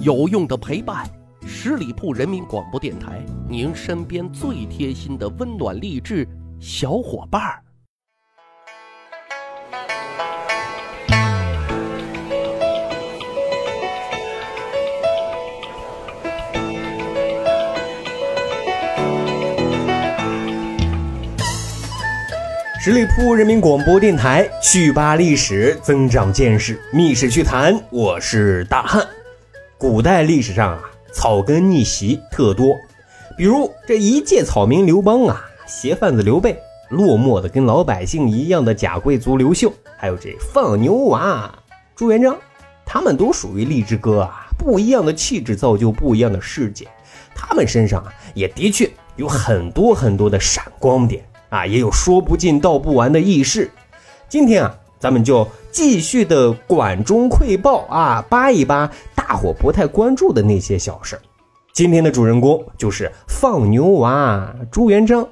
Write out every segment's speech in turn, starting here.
有用的陪伴，十里铺人民广播电台，您身边最贴心的温暖励志小伙伴儿。十里铺人民广播电台，趣吧历史，增长见识，密室趣谈。我是大汉。古代历史上啊，草根逆袭特多，比如这一介草民刘邦啊，鞋贩子刘备，落寞的跟老百姓一样的假贵族刘秀，还有这放牛娃朱元璋，他们都属于励志哥啊。不一样的气质造就不一样的世界，他们身上啊，也的确有很多很多的闪光点。啊，也有说不尽道不完的轶事。今天啊，咱们就继续的管中窥豹啊，扒一扒大伙不太关注的那些小事今天的主人公就是放牛娃朱元璋。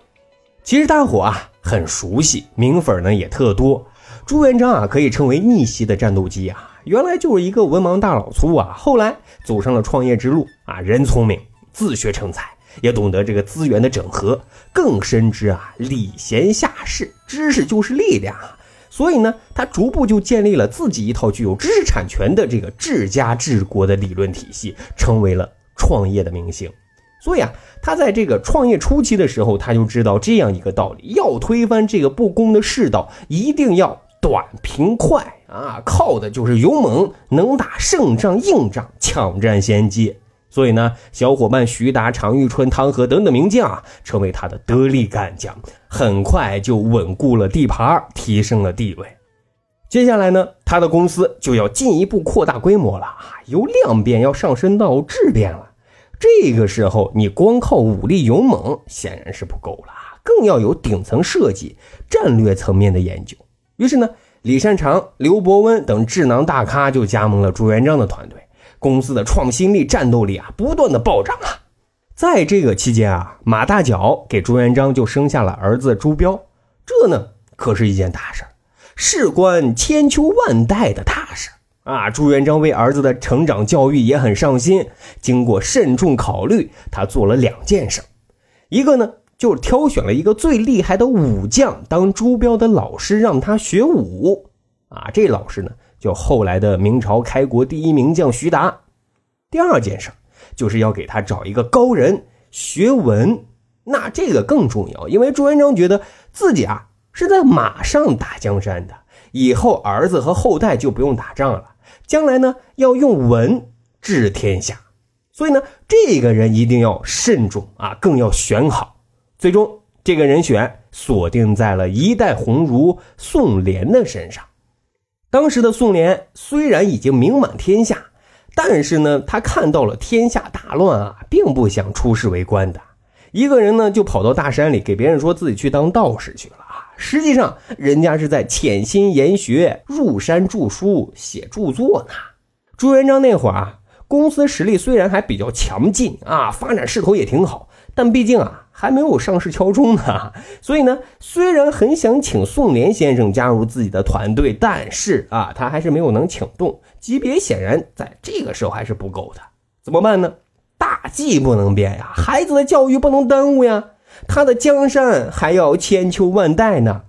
其实大伙啊很熟悉，名粉呢也特多。朱元璋啊可以称为逆袭的战斗机啊，原来就是一个文盲大老粗啊，后来走上了创业之路啊，人聪明，自学成才。也懂得这个资源的整合，更深知啊礼贤下士，知识就是力量啊。所以呢，他逐步就建立了自己一套具有知识产权的这个治家治国的理论体系，成为了创业的明星。所以啊，他在这个创业初期的时候，他就知道这样一个道理：要推翻这个不公的世道，一定要短平快啊，靠的就是勇猛，能打胜仗、硬仗，抢占先机。所以呢，小伙伴徐达、常遇春、汤和等等名将啊，成为他的得力干将，很快就稳固了地盘，提升了地位。接下来呢，他的公司就要进一步扩大规模了啊，由量变要上升到质变了。这个时候，你光靠武力勇猛显然是不够了，更要有顶层设计、战略层面的研究。于是呢，李善长、刘伯温等智囊大咖就加盟了朱元璋的团队。公司的创新力、战斗力啊，不断的暴涨啊！在这个期间啊，马大脚给朱元璋就生下了儿子朱标，这呢可是一件大事事关千秋万代的大事啊！朱元璋为儿子的成长教育也很上心，经过慎重考虑，他做了两件事一个呢就是挑选了一个最厉害的武将当朱标的老师，让他学武啊！这老师呢。就后来的明朝开国第一名将徐达，第二件事就是要给他找一个高人学文，那这个更重要，因为朱元璋觉得自己啊是在马上打江山的，以后儿子和后代就不用打仗了，将来呢要用文治天下，所以呢这个人一定要慎重啊，更要选好。最终这个人选锁定在了一代鸿儒宋濂的身上。当时的宋濂虽然已经名满天下，但是呢，他看到了天下大乱啊，并不想出仕为官的。一个人呢，就跑到大山里给别人说自己去当道士去了啊。实际上，人家是在潜心研学，入山著书，写著作呢。朱元璋那会儿啊，公司实力虽然还比较强劲啊，发展势头也挺好，但毕竟啊。还没有上市敲钟呢，所以呢，虽然很想请宋濂先生加入自己的团队，但是啊，他还是没有能请动，级别显然在这个时候还是不够的。怎么办呢？大计不能变呀，孩子的教育不能耽误呀，他的江山还要千秋万代呢，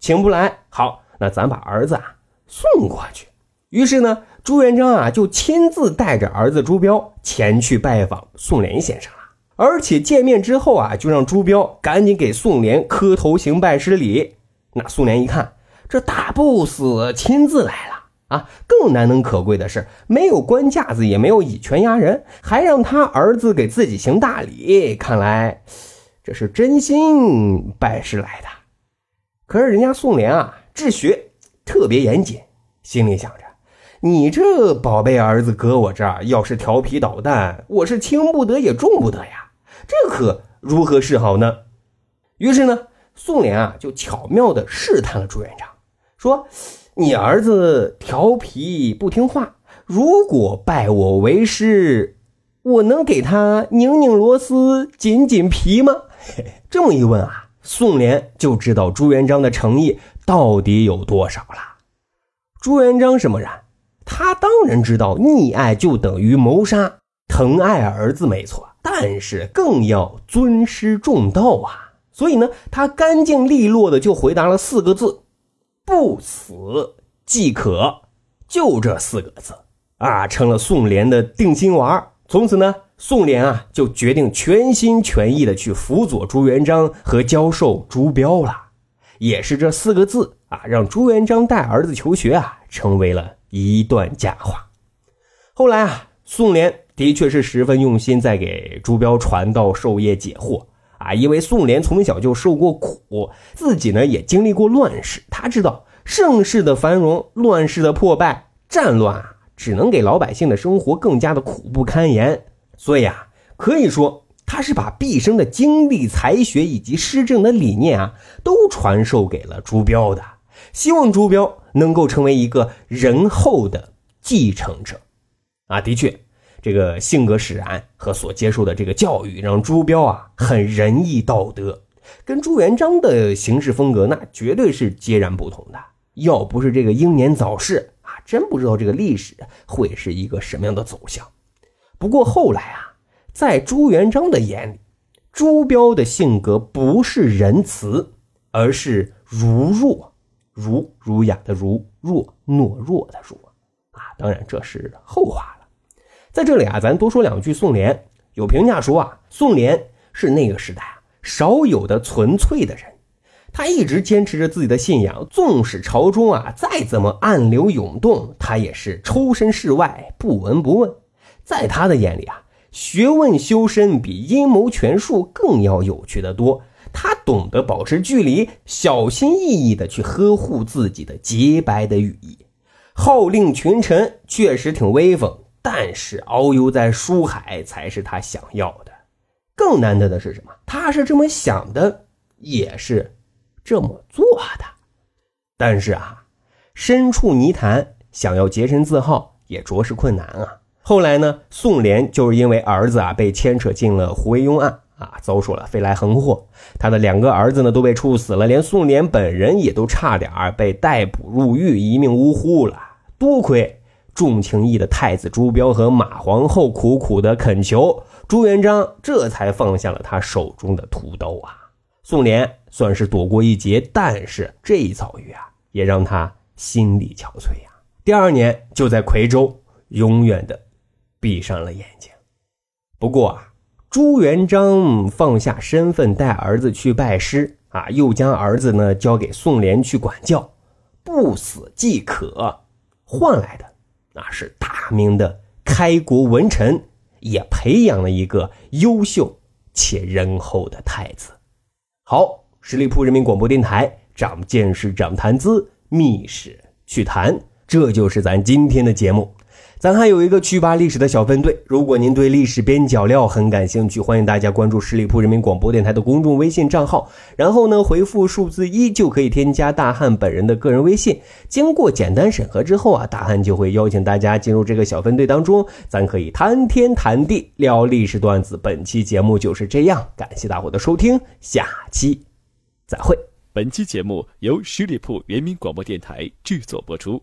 请不来。好，那咱把儿子啊送过去。于是呢，朱元璋啊就亲自带着儿子朱标前去拜访宋濂先生。而且见面之后啊，就让朱标赶紧给宋濂磕头行拜师礼。那宋濂一看，这大 boss 亲自来了啊！更难能可贵的是，没有官架子，也没有以权压人，还让他儿子给自己行大礼。看来这是真心拜师来的。可是人家宋濂啊，治学特别严谨，心里想着：你这宝贝儿子搁我这儿，要是调皮捣蛋，我是轻不得也重不得呀。这可如何是好呢？于是呢，宋濂啊就巧妙地试探了朱元璋，说：“你儿子调皮不听话，如果拜我为师，我能给他拧拧螺丝、紧紧皮吗？” 这么一问啊，宋濂就知道朱元璋的诚意到底有多少了。朱元璋什么人？他当然知道，溺爱就等于谋杀。疼爱儿子没错，但是更要尊师重道啊。所以呢，他干净利落的就回答了四个字：“不死即可。”就这四个字啊，成了宋濂的定心丸。从此呢，宋濂啊就决定全心全意的去辅佐朱元璋和教授朱标了。也是这四个字啊，让朱元璋带儿子求学啊，成为了一段佳话。后来啊，宋濂的确是十分用心，在给朱标传道授业解惑啊。因为宋濂从小就受过苦，自己呢也经历过乱世，他知道盛世的繁荣，乱世的破败，战乱啊，只能给老百姓的生活更加的苦不堪言。所以啊，可以说。他是把毕生的精力、才学以及施政的理念啊，都传授给了朱标的，希望朱标能够成为一个仁厚的继承者。啊，的确，这个性格使然和所接受的这个教育，让朱标啊很仁义道德，跟朱元璋的行事风格那绝对是截然不同的。要不是这个英年早逝啊，真不知道这个历史会是一个什么样的走向。不过后来啊。在朱元璋的眼里，朱标的性格不是仁慈，而是儒弱，儒儒雅的儒，弱懦弱的弱，啊，当然这是后话。在这里啊，咱多说两句。宋濂有评价说啊，宋濂是那个时代啊少有的纯粹的人，他一直坚持着自己的信仰，纵使朝中啊再怎么暗流涌动，他也是抽身事外，不闻不问。在他的眼里啊。学问修身比阴谋权术更要有趣的多。他懂得保持距离，小心翼翼的去呵护自己的洁白的羽翼，号令群臣，确实挺威风。但是遨游在书海才是他想要的。更难得的。是什么？他是这么想的，也是这么做的。但是啊，身处泥潭，想要洁身自好，也着实困难啊。后来呢，宋濂就是因为儿子啊被牵扯进了胡惟庸案啊，遭受了飞来横祸，他的。两个儿子呢都被处死了，连宋濂本人也都差点被逮捕入狱，一命呜呼了。多亏重情义的太子朱标和马皇后苦苦的恳求，朱元璋这才放下了他手中的屠刀啊。宋濂算是躲过一劫，但是这一遭遇啊，也让他心力憔悴呀。第二年就在夔州，永远的。闭上了眼睛。不过啊，朱元璋放下身份带儿子去拜师啊，又将儿子呢交给宋濂去管教，不死即可，换来的那是大明的开国文臣，也培养了一个优秀且仁厚的太子。好，十里铺人民广播电台，长见识，长谈资，密室趣谈，这就是咱今天的节目。咱还有一个去吧历史的小分队，如果您对历史边角料很感兴趣，欢迎大家关注十里铺人民广播电台的公众微信账号，然后呢回复数字一就可以添加大汉本人的个人微信。经过简单审核之后啊，大汉就会邀请大家进入这个小分队当中，咱可以谈天谈地聊历史段子。本期节目就是这样，感谢大伙的收听，下期再会。本期节目由十里铺人民广播电台制作播出。